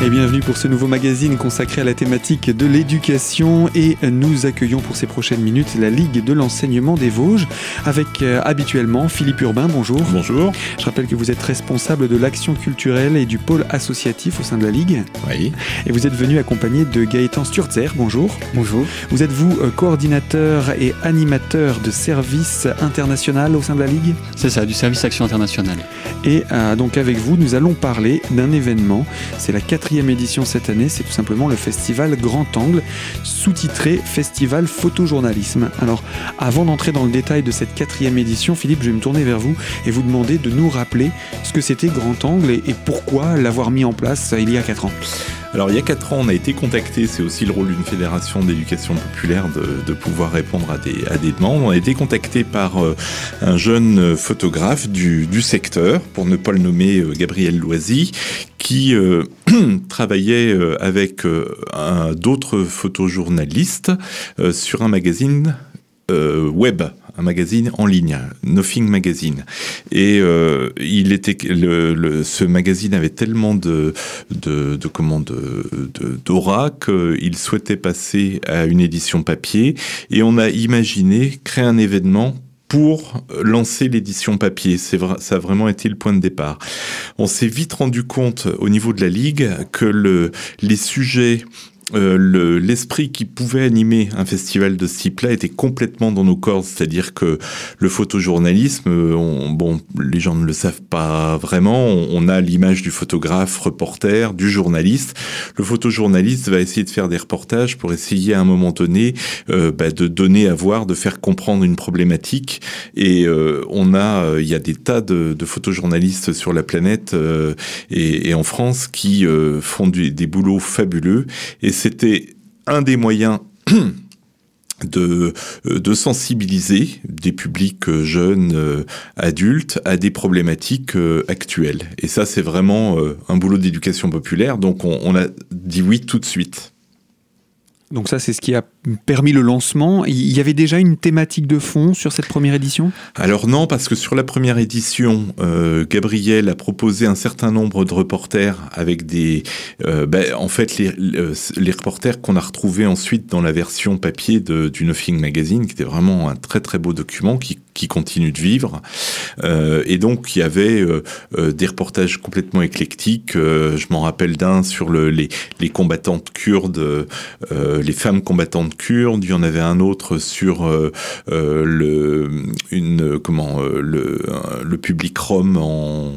Et bienvenue pour ce nouveau magazine consacré à la thématique de l'éducation et nous accueillons pour ces prochaines minutes la Ligue de l'enseignement des Vosges avec euh, habituellement Philippe Urbain, bonjour. Bonjour. Je rappelle que vous êtes responsable de l'action culturelle et du pôle associatif au sein de la Ligue. Oui. Et vous êtes venu accompagné de Gaëtan Sturzer, bonjour. Bonjour. Vous êtes vous euh, coordinateur et animateur de service international au sein de la Ligue? C'est ça, du service Action Internationale. Et euh, donc avec vous, nous allons parler d'un événement. C'est la quatrième édition cette année, c'est tout simplement le festival Grand Angle, sous-titré Festival Photojournalisme. Alors, avant d'entrer dans le détail de cette quatrième édition, Philippe, je vais me tourner vers vous et vous demander de nous rappeler ce que c'était Grand Angle et, et pourquoi l'avoir mis en place il y a quatre ans. Alors il y a 4 ans, on a été contacté, c'est aussi le rôle d'une fédération d'éducation populaire de, pouvoir répondre à des, demandes. On a été contacté par euh, un jeune photographe du, secteur, pour ne pas le nommer euh, Gabriel Loisy, qui euh, travaillait euh, avec euh, d'autres photojournalistes euh, sur un magazine web magazine en ligne, Nothing Magazine. Et euh, il était, ce magazine avait tellement de, de, de comment de, d'aura qu'il souhaitait passer à une édition papier. Et on a imaginé créer un événement pour lancer l'édition papier. C'est ça a vraiment été le point de départ. On s'est vite rendu compte au niveau de la ligue que le, les sujets euh, l'esprit le, qui pouvait animer un festival de ce type-là était complètement dans nos cordes, c'est-à-dire que le photojournalisme, on, bon, les gens ne le savent pas vraiment, on, a l'image du photographe, reporter, du journaliste. Le photojournaliste va essayer de faire des reportages pour essayer à un moment donné euh, bah, de donner à voir, de faire comprendre une problématique. Et euh, on a, euh, il y a des tas de, photojournalistes sur la planète euh, et, et, en France qui euh, font du, des boulots fabuleux. C'était un des moyens de, de sensibiliser des publics jeunes, adultes, à des problématiques actuelles. Et ça, c'est vraiment un boulot d'éducation populaire. Donc, on, on, a dit oui tout de suite. Donc ça, c'est ce qui a permis le lancement. Il y avait déjà une thématique de fond sur cette première édition? Alors non, parce que sur la première édition, euh, Gabriel a proposé un certain nombre de reporters avec des... Euh, ben, en fait, les, reporters qu'on a retrouvés ensuite dans la version papier de, du Nothing Magazine, qui était vraiment un très très beau document qui, qui continue de vivre. Euh, et donc, il y avait euh, des reportages complètement éclectiques. je m'en rappelle d'un sur le, les, combattantes kurdes les femmes combattantes kurdes. Il y en avait un autre sur euh, euh, le, une, comment, euh, le, le public rom en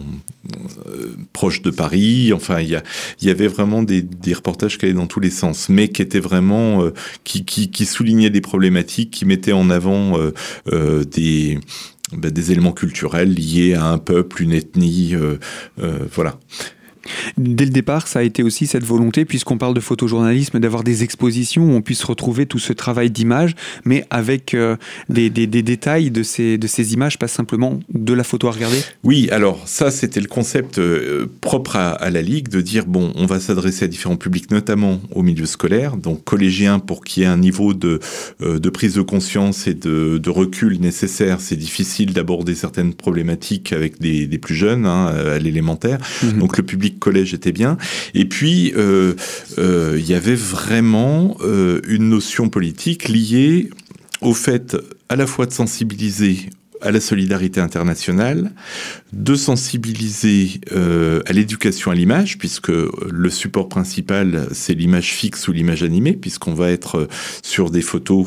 proche de Paris. Enfin, il y, avait vraiment des, reportages qui allaient dans tous les sens, mais qui étaient vraiment euh, qui, soulignaient des problématiques, qui mettaient en avant euh, euh, des ben, des éléments culturels liés à un peuple, une ethnie, voilà. Dès le départ, ça a été aussi cette volonté, puisqu'on parle de photojournalisme, d'avoir des expositions où on puisse retrouver tout ce travail d'image, mais avec euh, des, des, des, détails de ces, de ces images, pas simplement de la photo à regarder Oui, alors ça, c'était le concept euh, propre à, à, la Ligue, de dire, bon, on va s'adresser à différents publics, notamment au milieu scolaire, donc collégiens, pour qu'il y ait un niveau de, euh, de prise de conscience et de, de recul nécessaire. C'est difficile d'aborder certaines problématiques avec des, des plus jeunes, hein, à l'élémentaire. Mmh. Donc le public collège était bien. Et puis, il euh, euh, y avait vraiment euh, une notion politique liée au fait à la fois de sensibiliser à la solidarité internationale, de sensibiliser à l'éducation à l'image, puisque le support principal, c'est l'image fixe ou l'image animée, puisqu'on va être sur des photos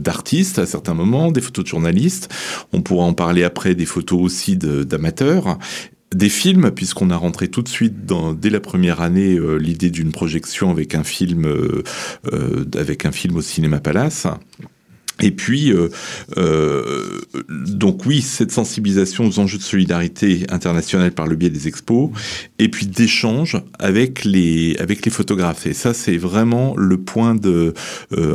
d'artistes à certains moments, des photos de journalistes. On pourra en parler après, des photos aussi d'amateurs des films, puisqu'on a rentré tout de suite dans, dès la première année euh, l'idée d'une projection avec un film, euh, euh, avec un film au cinéma Palace. Et puis, euh, euh, donc oui, cette sensibilisation aux enjeux de solidarité internationale par le biais des expos, et puis d'échange avec les avec les photographes. Et ça, c'est vraiment le point euh,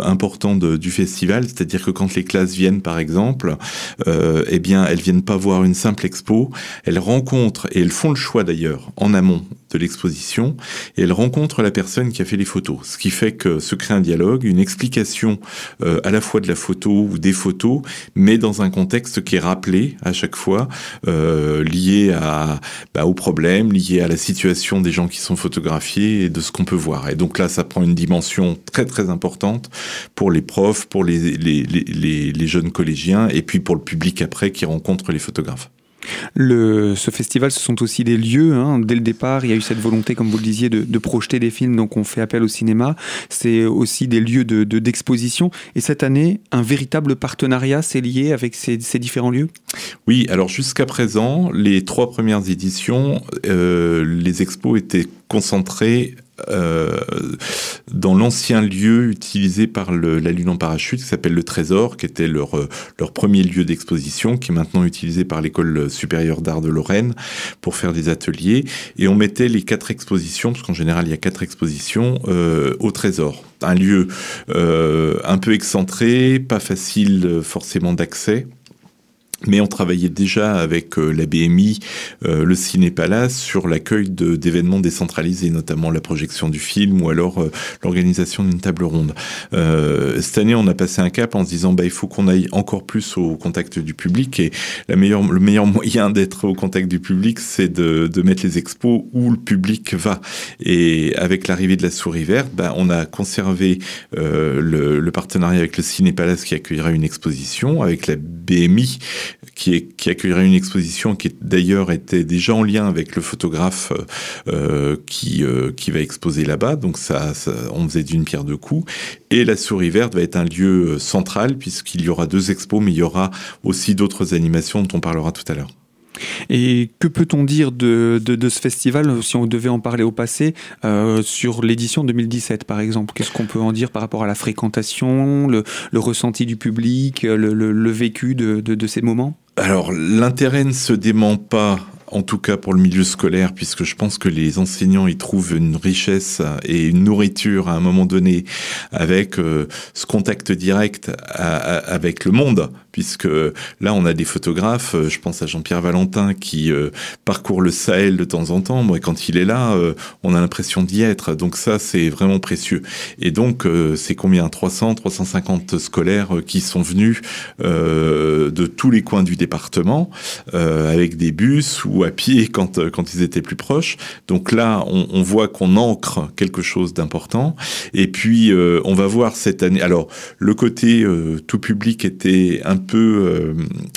important du festival, c'est-à-dire que quand les classes viennent, par exemple, eh bien, elles viennent pas voir une simple expo, elles rencontrent et elles font le choix d'ailleurs en amont de l'exposition et elle rencontre la personne qui a fait les photos. Ce qui fait que se crée un dialogue, une explication euh, à la fois de la photo ou des photos, mais dans un contexte qui est rappelé à chaque fois, euh, lié à, bah, au problème, lié à la situation des gens qui sont photographiés et de ce qu'on peut voir. Et donc là, ça prend une dimension très très importante pour les profs, pour les, les, les, les jeunes collégiens et puis pour le public après qui rencontre les photographes. Le, ce festival, ce sont aussi des lieux. Hein. Dès le départ, il y a eu cette volonté, comme vous le disiez, de, de projeter des films, donc on fait appel au cinéma. C'est aussi des lieux de, d'exposition. Et cette année, un véritable partenariat s'est lié avec ces, différents lieux? Oui, alors jusqu'à présent, les trois premières éditions, euh, les expos étaient concentrés euh, dans l'ancien lieu utilisé par la Lune en parachute, qui s'appelle le Trésor, qui était leur, euh, leur premier lieu d'exposition, qui est maintenant utilisé par l'école supérieure d'art de Lorraine pour faire des ateliers. Et on mettait les quatre expositions, parce qu'en général il y a quatre expositions, euh, au Trésor. Un lieu un peu excentré, pas facile forcément d'accès mais on travaillait déjà avec euh, la BMI, euh, le Ciné Palace, sur l'accueil d'événements décentralisés, notamment la projection du film ou alors euh, l'organisation d'une table ronde. Euh, cette année, on a passé un cap en se disant bah, il faut qu'on aille encore plus au contact du public et la meilleure, le meilleur moyen d'être au contact du public, c'est de, de, mettre les expos où le public va. Et avec l'arrivée de la souris verte, bah, on a conservé euh, le, le partenariat avec le Ciné Palace qui accueillera une exposition, avec la BMI qui, est, qui accueillerait une exposition qui d'ailleurs était déjà en lien avec le photographe euh, qui, euh, qui va exposer là-bas. Donc ça, ça, on faisait d'une pierre deux coups. Et la Souris Verte va être un lieu euh, central puisqu'il y aura deux expos, mais il y aura aussi d'autres animations dont on parlera tout à l'heure. Et que peut-on dire de, de, ce festival, si on devait en parler au passé, euh, sur l'édition 2017 par exemple? Qu'est-ce qu'on peut en dire par rapport à la fréquentation, le, ressenti du public, le, vécu de, de ces moments? Alors, l'intérêt ne se dément pas en tout cas pour le milieu scolaire, puisque je pense que les enseignants y trouvent une richesse et une nourriture à un moment donné avec euh, ce contact direct avec le monde, puisque là on a des photographes, euh, je pense à Jean-Pierre Valentin qui euh, parcourt le Sahel de temps en temps, moi quand il est là, euh, on a l'impression d'y être, donc ça c'est vraiment précieux. Et donc euh, c'est combien? 300, 350 scolaires euh, qui sont venus de tous les coins du département, avec des bus ou à pied quand, quand ils étaient plus proches. Donc là on, on voit qu'on ancre quelque chose d'important. Et puis on va voir cette année, alors le côté tout public était un peu euh,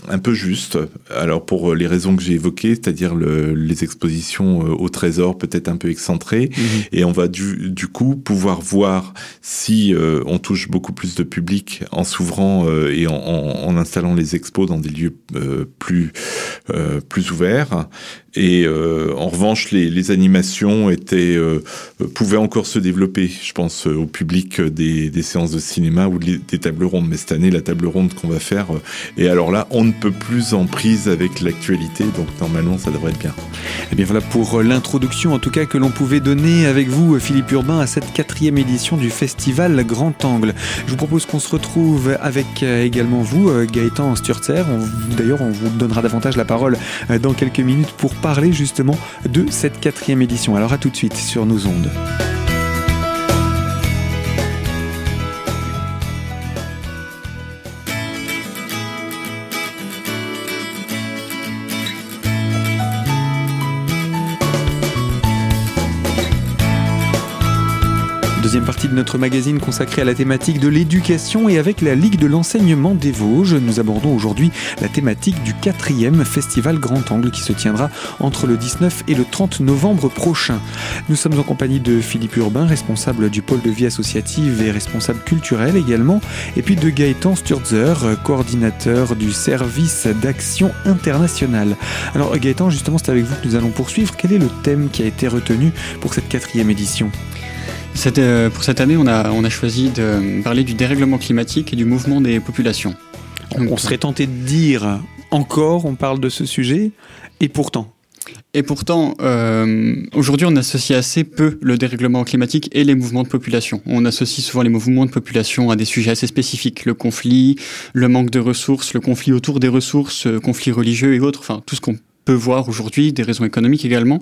un peu juste. Alors pour les raisons que j'ai évoquées, c'est-à-dire le, les expositions euh, au trésor peut-être un peu excentrées, mmh. et on va du, du coup pouvoir voir si euh, on touche beaucoup plus de public en s'ouvrant et en, en, en, installant les expos dans des lieux plus plus ouverts. Et en revanche, les, les animations étaient pouvaient encore se développer. Je pense au public des, des séances de cinéma ou des, des tables rondes. Mais cette année, la table ronde qu'on va faire et alors là, on ne peut plus en prise avec l'actualité, donc normalement, ça devrait être bien. Et eh bien voilà pour l'introduction, en tout cas, que l'on pouvait donner avec vous, Philippe Urbain, à cette quatrième édition du festival Grand Angle. Je vous propose qu'on se retrouve avec euh, également vous, euh, Gaëtan Sturzer. D'ailleurs, on vous donnera davantage la parole dans quelques minutes pour parler justement de cette quatrième édition. Alors à tout de suite sur nos ondes. Deuxième partie de notre magazine consacrée à la thématique de l'éducation et avec la Ligue de l'enseignement des Vosges, nous abordons aujourd'hui la thématique du quatrième festival Grand Angle qui se tiendra entre le 19 et le 30 novembre prochain. Nous sommes en compagnie de Philippe Urbain, responsable du pôle de vie associative et responsable culturel également, et puis de Gaëtan Sturzer, coordinateur du service d'action internationale. Alors Gaëtan, justement, c'est avec vous que nous allons poursuivre. Quel est le thème qui a été retenu pour cette quatrième édition? Cette, euh, pour cette année, on a, on a choisi de parler du dérèglement climatique et du mouvement des populations. Donc, on serait tenté de dire encore, on parle de ce sujet, et pourtant. Et pourtant, euh, aujourd'hui, on associe assez peu le dérèglement climatique et les mouvements de population. On associe souvent les mouvements de population à des sujets assez spécifiques, le conflit, le manque de ressources, le conflit autour des ressources, conflits religieux et autres, enfin tout ce qu'on peut voir aujourd'hui, des raisons économiques également.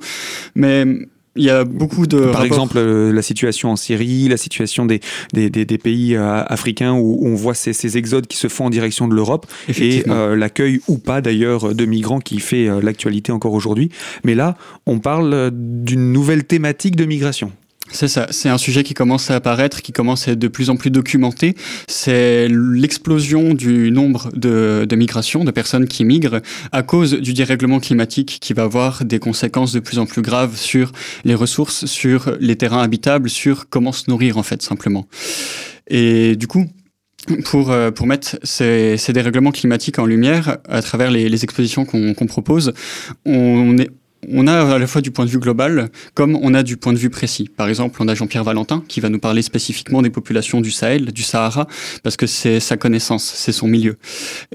Mais Il y a beaucoup de. Par exemple, euh, la situation en Syrie, la situation des, des, des, pays euh, africains où on voit ces, ces, exodes qui se font en direction de l'Europe et euh, l'accueil ou pas d'ailleurs de migrants qui fait l'actualité encore aujourd'hui. Mais là, on parle d'une nouvelle thématique de migration. C'est ça, c'est un sujet qui commence à apparaître, qui commence à être de plus en plus documenté. C'est l'explosion du nombre de, de, migrations, de personnes qui migrent à cause du dérèglement climatique qui va avoir des conséquences de plus en plus graves sur les ressources, sur les terrains habitables, sur comment se nourrir en fait simplement. Et du coup, pour, euh, pour mettre ces, ces, dérèglements climatiques en lumière à travers les, les expositions qu'on propose, on est, on a à la fois du point de vue global comme on a du point de vue précis. Par exemple, on a Jean-Pierre Valentin qui va nous parler spécifiquement des populations du Sahel, du Sahara, parce que c'est sa connaissance, c'est son milieu.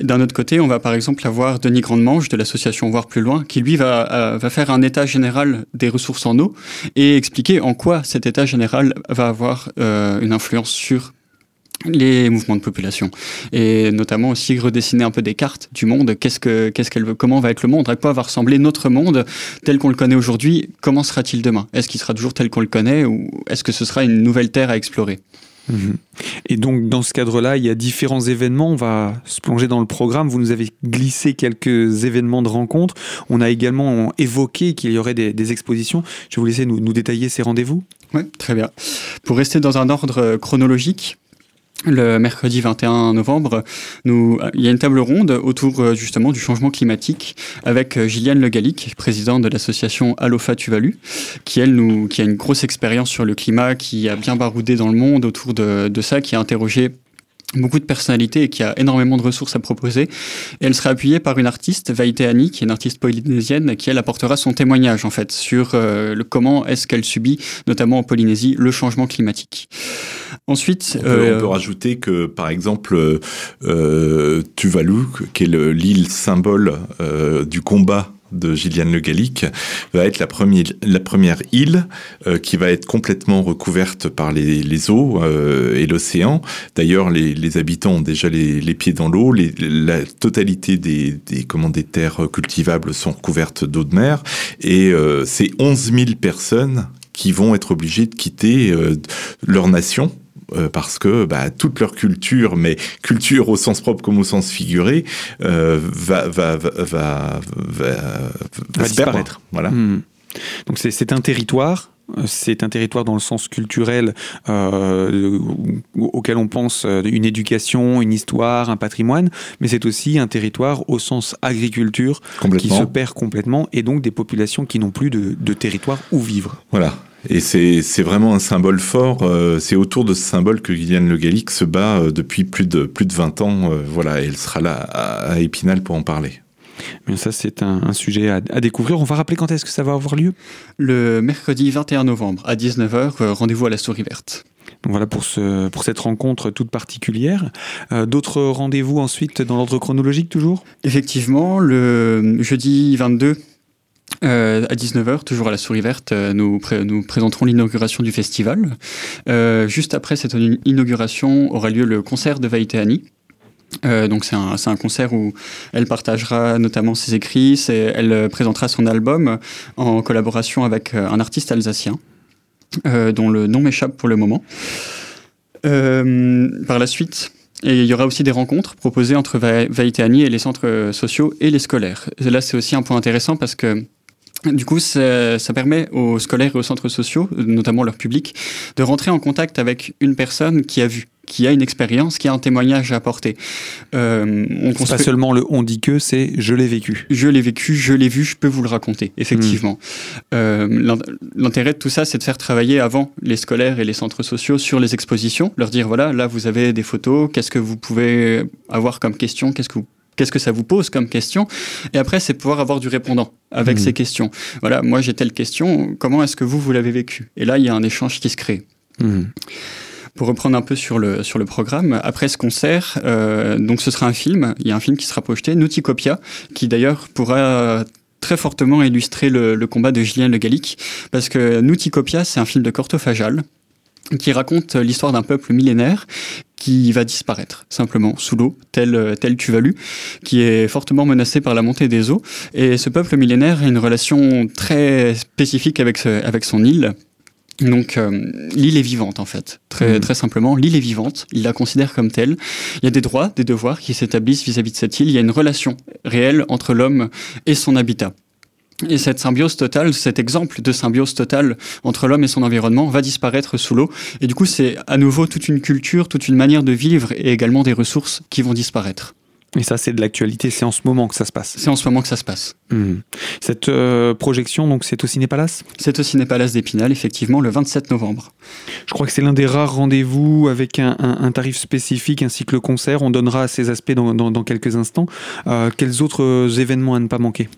D'un autre côté, on va par exemple avoir Denis Grandemange de l'association Voir plus loin, qui lui va, euh, va faire un état général des ressources en eau et expliquer en quoi cet état général va avoir euh, une influence sur les mouvements de population et notamment aussi redessiner un peu des cartes du monde qu'est-ce que qu'est-ce qu'elle veut comment va être le monde? À quoi va ressembler notre monde tel qu'on le connaît aujourd'hui? Comment sera-t-il demain? Est-ce qu'il sera toujours tel qu'on le connaît ou est-ce que ce sera une nouvelle terre à explorer? Mhm. Et donc dans ce cadre-là, il y a différents événements. On va se plonger dans le programme. Vous nous avez glissé quelques événements de rencontres. On a également évoqué qu'il y aurait des, expositions. Je vais vous laisser nous, nous détailler ces rendez-vous. Oui, très bien. Pour rester dans un ordre chronologique, le mercredi 21 novembre, nous, il y a une table ronde autour euh, justement du changement climatique avec euh, Gilliane Le Gallic, présidente de l'association Alofa Tuvalu, qui elle nous, qui a une grosse expérience sur le climat, qui a bien baroudé dans le monde autour de, de ça, qui a interrogé beaucoup de personnalités et qui a énormément de ressources à proposer. Et elle sera appuyée par une artiste, Vaïté Annie, qui est une artiste polynésienne, qui elle apportera son témoignage en fait sur euh, le comment est-ce qu'elle subit, notamment en Polynésie, le changement climatique. Ensuite, on peut, euh, rajouter que par exemple euh, Tuvalu, qui est l'île symbole du combat de Gilliane Le Gallic va être la première, île euh, qui va être complètement recouverte par les, eaux euh, et l'océan. D'ailleurs, les, habitants ont déjà les, pieds dans l'eau. La totalité des, des, comment, des terres cultivables sont recouvertes d'eau de mer. Et euh, c'est 11 000 personnes qui vont être obligées de quitter leur nation euh, parce que bah, toute leur culture, mais culture au sens propre comme au sens figuré, euh, va, va, va, va, va disparaître. Voilà. Hmm. Donc c'est un territoire c'est un territoire dans le sens culturel euh, auquel on pense euh, une éducation, une histoire, un patrimoine, mais c'est aussi un territoire au sens agriculture qui se perd complètement et donc des populations qui n'ont plus de, de territoire où vivre. Voilà. Et c'est vraiment un symbole fort. Euh, c'est autour de ce symbole que Guyliane Le Gallic se bat euh, depuis plus de, plus de 20 ans. Euh, voilà, et elle sera là à, Épinal pour en parler. Mais ça, c'est un, sujet à, découvrir. On va rappeler quand est-ce que ça va avoir lieu? Le mercredi 21 novembre à 19h, rendez-vous à la Souris Verte. Donc voilà pour, ce, pour cette rencontre toute particulière. D'autres rendez-vous ensuite dans l'ordre chronologique toujours? Effectivement, le jeudi 22 euh, à 19h, toujours à la Souris Verte, euh, nous, présenterons l'inauguration du festival. Euh, juste après cette inauguration aura lieu le concert de Euh, donc c'est un, concert où elle partagera notamment ses écrits, elle présentera son album en collaboration avec un artiste alsacien dont le nom m'échappe pour le moment. par la suite, il y aura aussi des rencontres proposées entre Vaïtéani et les centres sociaux et les scolaires. Là, c'est aussi un point intéressant parce que du coup, ça, permet aux scolaires et aux centres sociaux, notamment leur public, de rentrer en contact avec une personne qui a vu qui a une expérience, qui a un témoignage à apporter. Euh, on construit... Pas seulement le on dit que, c'est je l'ai vécu. Je l'ai vécu, je l'ai vu, je peux vous le raconter, effectivement. Euh, l'intérêt de tout ça, c'est de faire travailler avant les scolaires et les centres sociaux sur les expositions, leur dire voilà, là vous avez des photos, qu'est-ce que vous pouvez avoir comme question, qu'est-ce que vous qu'est-ce que ça vous pose comme question Et après, c'est pouvoir avoir du répondant avec mmh. ces questions. Voilà, moi j'ai telle question, comment est-ce que vous, vous l'avez vécu? Et là, il y a un échange qui se crée. Mmh. Pour reprendre un peu sur le, sur le programme, après ce concert, euh, donc ce sera un film, il y a un film qui sera projeté, Nauticopia, qui d'ailleurs pourra très fortement illustrer le, combat de Julien Le Gallic, parce que Nauticopia, c'est un film de Cortofagial, qui raconte l'histoire d'un peuple millénaire qui va disparaître simplement sous l'eau, tel, tel Tuvalu, qui est fortement menacé par la montée des eaux. Et ce peuple millénaire a une relation très spécifique avec, avec son île. Donc euh, l'île est vivante en fait, très, mmh. très simplement. L'île est vivante, il la considère comme telle. Il y a des droits, des devoirs qui s'établissent vis-à-vis de cette île. Il y a une relation réelle entre l'homme et son habitat. Et cette symbiose totale, cet exemple de symbiose totale entre l'homme et son environnement va disparaître sous l'eau. Et du coup, c'est à nouveau toute une culture, toute une manière de vivre et également des ressources qui vont disparaître. Et ça, c'est de l'actualité, c'est en ce moment que ça se passe. C'est en ce moment que ça se passe. Mmh. Cette euh, projection, donc, c'est au Cinépalace C'est au Cinépalace d'Épinal, effectivement, le 27 novembre. Je crois que c'est l'un des rares rendez-vous avec un, un, un, tarif spécifique ainsi que le concert. On donnera ces aspects dans, dans, dans quelques instants. Euh, quels autres événements à ne pas manquer?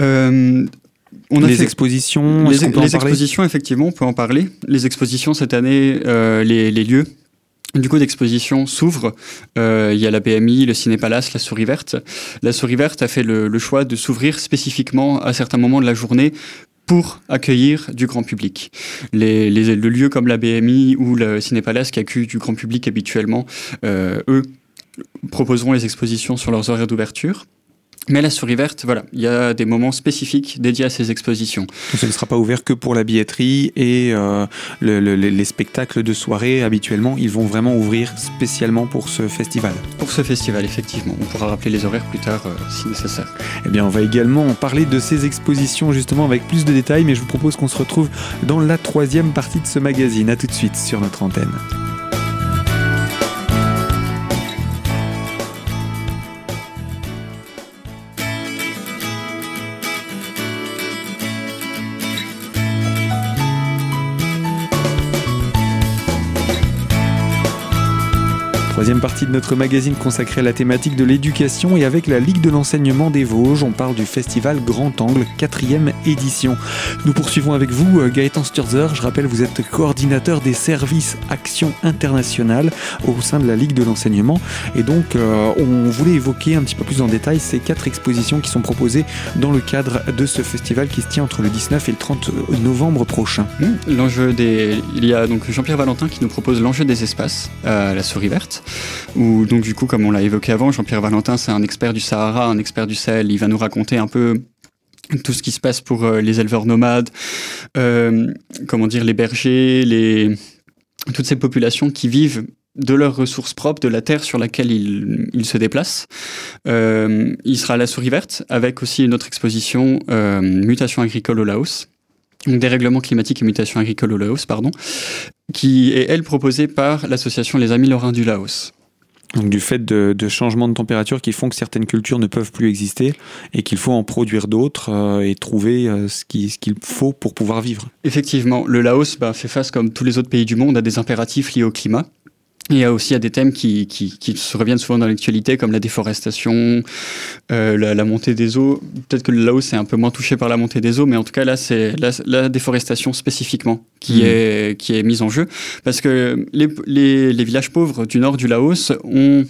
Euh, on a les expositions, les, les expositions, effectivement, on peut en parler. Les expositions cette année, euh, les, les, lieux. Du coup, d'exposition s'ouvrent. Euh, il y a la BMI, le Cinépalace, la Souris Verte. La Souris Verte a fait le, le choix de s'ouvrir spécifiquement à certains moments de la journée pour accueillir du grand public. Les, les, le lieu comme la BMI ou le Cinépalace qui accueillent du grand public habituellement, euh, eux proposeront les expositions sur leurs horaires d'ouverture. Mais la souris verte, voilà, il y a des moments spécifiques dédiés à ces expositions. Ce ne sera pas ouvert que pour la billetterie et euh, le, le, les spectacles de soirée habituellement, ils vont vraiment ouvrir spécialement pour ce festival. Pour ce festival, effectivement. On pourra rappeler les horaires plus tard euh, si nécessaire. Eh bien, on va également parler de ces expositions justement avec plus de détails, mais je vous propose qu'on se retrouve dans la troisième partie de ce magazine. À tout de suite sur notre antenne. Troisième partie de notre magazine consacrée à la thématique de l'éducation et avec la Ligue de l'enseignement des Vosges, on parle du festival Grand Angle, quatrième édition. Nous poursuivons avec vous, Gaëtan Sturzer. Je rappelle, vous êtes coordinateur des services Action Internationale au sein de la Ligue de l'enseignement. Et donc, euh, on voulait évoquer un petit peu plus en détail ces quatre expositions qui sont proposées dans le cadre de ce festival qui se tient entre le 19 et le 30 novembre prochain. L'enjeu des... Il y a donc Jean-Pierre Valentin qui nous propose l'enjeu des espaces à la souris verte où donc du coup, comme on l'a évoqué avant, Jean-Pierre Valentin, c'est un expert du Sahara, un expert du Sahel. Il va nous raconter un peu tout ce qui se passe pour euh, les éleveurs nomades, euh, comment dire, les bergers, les toutes ces populations qui vivent de leurs ressources propres, de la terre sur laquelle ils, se déplacent. Euh, il sera à la souris verte, avec aussi une autre exposition, Mutation agricole au Laos. Dérèglement climatique et mutation agricole au Laos, pardon, qui est, elle, proposée par l'association Les Amis Lorrains du Laos. Donc du fait de, de changements de température qui font que certaines cultures ne peuvent plus exister et qu'il faut en produire d'autres euh, et trouver euh, ce qu'il ce qu'il faut pour pouvoir vivre. Effectivement, le Laos bah, fait face, comme tous les autres pays du monde, à des impératifs liés au climat. Et il y a aussi à des thèmes qui, qui, qui se reviennent souvent dans l'actualité, comme la déforestation, euh, la, la, montée des eaux. Peut-être que le Laos est un peu moins touché par la montée des eaux, mais en tout cas là, c'est la, la, déforestation spécifiquement qui, mmh. est, qui est mise en jeu. Parce que les, les, les villages pauvres du nord du Laos ont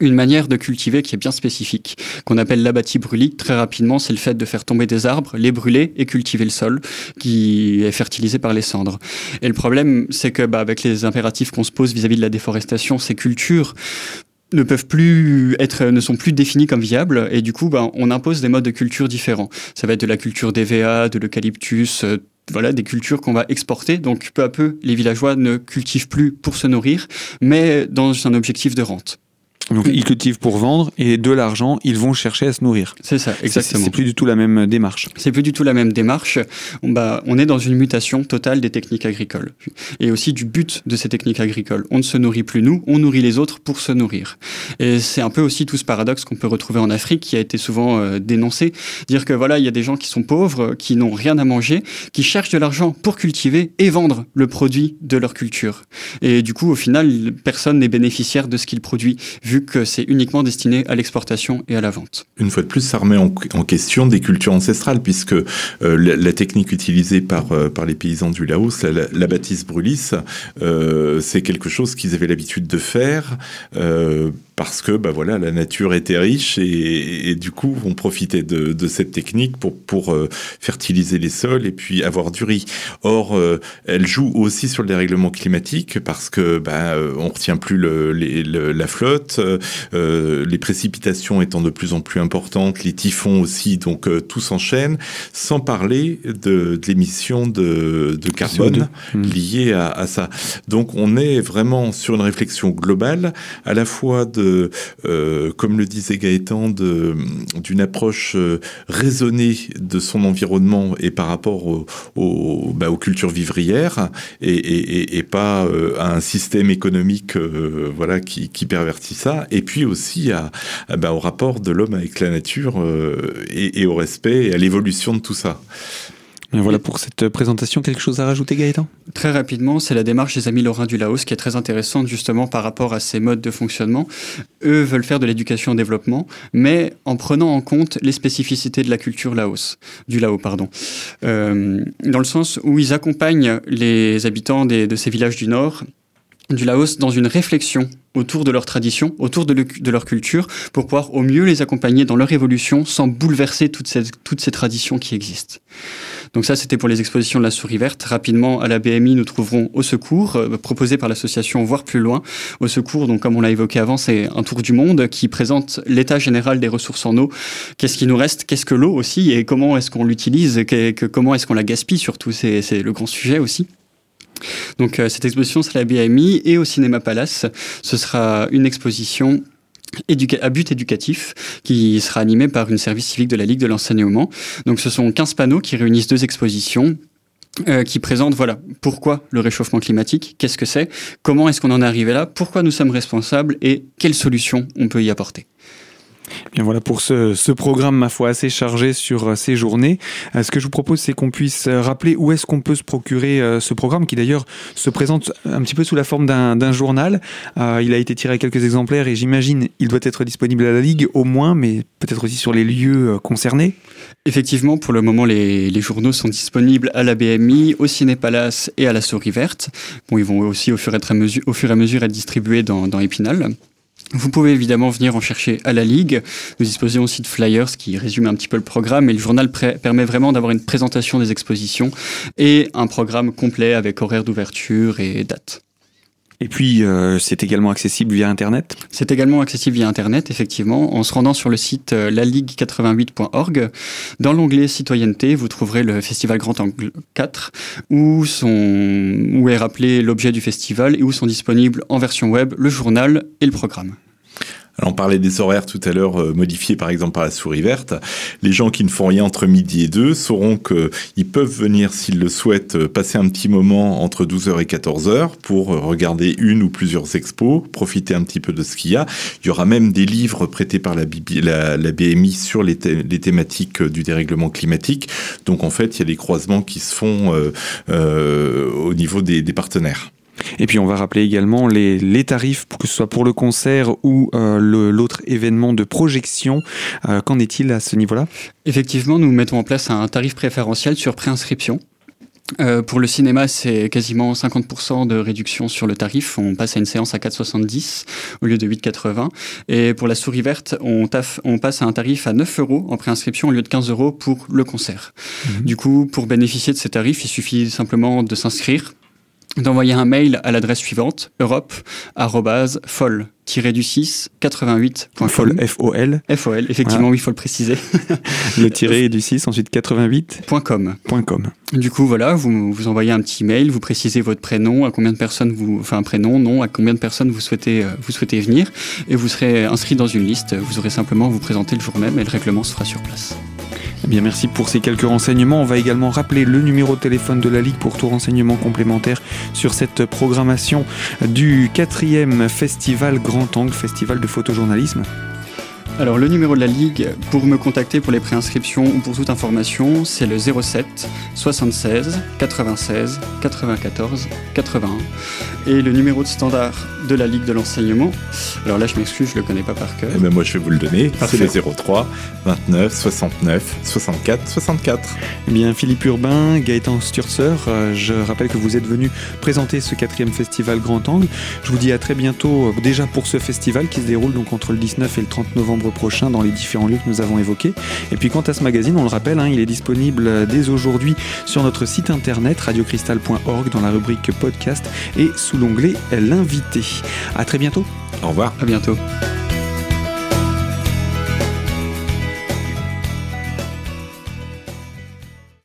une manière de cultiver qui est bien spécifique, qu'on appelle l'abatis brûlis. Très rapidement, c'est le fait de faire tomber des arbres, les brûler et cultiver le sol, qui est fertilisé par les cendres. Et le problème, c'est que bah, avec les impératifs qu'on se pose vis-à-vis -vis de la déforestation, ces cultures ne peuvent plus être, ne sont plus définis comme viables et du coup, ben, on impose des modes de culture différents. Ça va être de la culture d'EVA, de l'eucalyptus, euh, voilà, des cultures qu'on va exporter. Donc, peu à peu, les villageois ne cultivent plus pour se nourrir, mais dans un objectif de rente. Donc ils cultivent pour vendre et de l'argent, ils vont chercher à se nourrir. C'est ça, exactement. C'est plus du tout la même démarche. C'est plus du tout la même démarche. On, bah, on est dans une mutation totale des techniques agricoles et aussi du but de ces techniques agricoles. On ne se nourrit plus nous, on nourrit les autres pour se nourrir. Et c'est un peu aussi tout ce paradoxe qu'on peut retrouver en Afrique qui a été souvent euh, dénoncé, dire que voilà, il y a des gens qui sont pauvres, qui n'ont rien à manger, qui cherchent de l'argent pour cultiver et vendre le produit de leur culture. Et du coup, au final, personne n'est bénéficiaire de ce qu'ils produisent vu que c'est uniquement destiné à l'exportation et à la vente. Une fois de plus, ça remet en, question des cultures ancestrales, puisque euh, la, technique utilisée par, euh, par les paysans du Laos, la, la, la brulis, euh, c'est quelque chose qu'ils avaient l'habitude de faire. Euh, parce que bah voilà la nature était riche et, du coup on profitait de, de cette technique pour pour euh, fertiliser les sols et puis avoir du riz. Or euh, elle joue aussi sur le dérèglement climatique parce que bah, euh, on retient plus le, la flotte, les précipitations étant de plus en plus importantes, les typhons aussi, donc tout s'enchaîne. Sans parler de, de l'émission de, de, carbone mmh. liée à, à ça. Donc on est vraiment sur une réflexion globale, à la fois de euh, comme le disait Gaëtan, d'une approche euh, raisonnée de son environnement et par rapport bah, aux cultures vivrières et, pas euh, à un système économique voilà qui, pervertit ça. Et puis aussi bah, au rapport de l'homme avec la nature et au respect et à l'évolution de tout ça. Voilà pour cette présentation. Quelque chose à rajouter, Gaëtan? Très rapidement, c'est la démarche des amis lorrains du Laos qui est très intéressante justement par rapport à ces modes de fonctionnement. Eux veulent faire de l'éducation au développement, mais en prenant en compte les spécificités de la culture Laos, du Laos, pardon. Euh, dans le sens où ils accompagnent les habitants de ces villages du Nord du Laos dans une réflexion autour de leur tradition, autour de, leur culture, pour pouvoir au mieux les accompagner dans leur évolution sans bouleverser toutes ces, traditions qui existent. Donc ça, c'était pour les expositions de la souris verte. Rapidement, à la BMI, nous trouverons Au Secours, euh, proposé par l'association Voir plus loin. Au Secours, donc comme on l'a évoqué avant, c'est un tour du monde qui présente l'état général des ressources en eau. Qu'est-ce qui nous reste? Qu'est-ce que l'eau aussi? Et comment est-ce qu'on l'utilise? Comment est-ce qu'on la gaspille Surtout, c'est le grand sujet aussi. Donc euh, cette exposition c'est la BMI et au Cinéma Palace. Ce sera une exposition à but éducatif qui sera animée par une service civique de la Ligue de l'enseignement. Donc ce sont 15 panneaux qui réunissent deux expositions. Euh, qui présentent voilà pourquoi le réchauffement climatique, qu'est-ce que c'est, comment est-ce qu'on en est arrivé là, pourquoi nous sommes responsables et quelles solutions on peut y apporter. Bien voilà pour ce, programme, ma foi, assez chargé sur euh, ces journées. Euh, ce que je vous propose, c'est qu'on puisse euh, rappeler où est-ce qu'on peut se procurer ce programme, qui d'ailleurs se présente un petit peu sous la forme d'un journal. il a été tiré à quelques exemplaires et j'imagine il doit être disponible à la Ligue au moins, mais peut-être aussi sur les lieux concernés. Effectivement, pour le moment, les, journaux sont disponibles à la BMI, au Ciné Palace et à la Souris Verte. Bon, ils vont aussi au fur et à mesure, au fur et à mesure être distribués dans, dans Épinal. Vous pouvez évidemment venir en chercher à la Ligue. Nous disposons aussi de flyers qui résument un petit peu le programme et le journal permet vraiment d'avoir une présentation des expositions et un programme complet avec horaire d'ouverture et date. Et puis, euh, c'est également accessible via Internet C'est également accessible via Internet, effectivement, en se rendant sur le site euh, laligue88.org. Dans l'onglet Citoyenneté, vous trouverez le Festival Grand Angle 4, où, sont, où est rappelé l'objet du festival et où sont disponibles en version web le journal et le programme. Alors on parlait des horaires tout à l'heure euh, modifiés par exemple par la souris verte. Les gens qui ne font rien entre midi et 2 sauront qu'ils peuvent venir s'ils le souhaitent euh, passer un petit moment entre 12h et 14h pour euh, regarder une ou plusieurs expos, profiter un petit peu de ce qu'il y a. Il y aura même des livres prêtés par la, BMI sur les, thématiques du dérèglement climatique. Donc en fait il y a des croisements qui se font euh, au niveau des partenaires. Et puis on va rappeler également les, les tarifs, que ce soit pour le concert ou euh, l'autre événement de projection. Euh, qu'en est-il à ce niveau-là? Effectivement, nous mettons en place un tarif préférentiel sur préinscription. Euh, pour le cinéma, c'est quasiment 50% de réduction sur le tarif. On passe à une séance à 4,70 au lieu de 8,80. Et pour la souris verte, on, on, passe à un tarif à 9 euros en préinscription au lieu de 15 euros pour le concert. Mhm. Du coup, pour bénéficier de ces tarifs, il suffit simplement de s'inscrire d'envoyer un mail à l'adresse suivante europe fol du 6 88 fol f o l. F effectivement oui il faut le préciser. Le tiré du 6 ensuite 88.com .com. Du coup voilà vous vous envoyez un petit mail vous précisez votre prénom à combien de personnes vous enfin un prénom nom à combien de personnes vous souhaitez euh, vous souhaitez venir. Et vous serez inscrit dans une liste vous aurez simplement à vous présenter le jour même et le règlement se fera sur place eh bien, merci pour ces quelques renseignements. On va également rappeler le numéro de téléphone de la Ligue pour tout renseignement complémentaire sur cette programmation du quatrième festival Grand Angle, festival de photojournalisme. Alors le numéro de la Ligue, pour me contacter pour les préinscriptions ou pour toute information, c'est le 07 76 96 94 81. Et le numéro de standard de la Ligue de l'enseignement, alors là je m'excuse, je le connais pas par cœur. Eh ben moi je vais vous le donner, c'est le 03 29 69 64 64. Eh bien Philippe Urbain, Gaëtan Sturzer, euh, je rappelle que vous êtes venu présenter ce quatrième festival Grand Angle. Je vous dis à très bientôt euh, déjà pour ce festival qui se déroule donc entre le 19 et le 30 novembre prochain dans les différents lieux que nous avons évoqués. Et puis quant à ce magazine, on le rappelle, hein, il est disponible dès aujourd'hui sur notre site internet radiocristal.org dans la rubrique podcast et sous l'onglet l'invité. À très bientôt. Au revoir. À bientôt.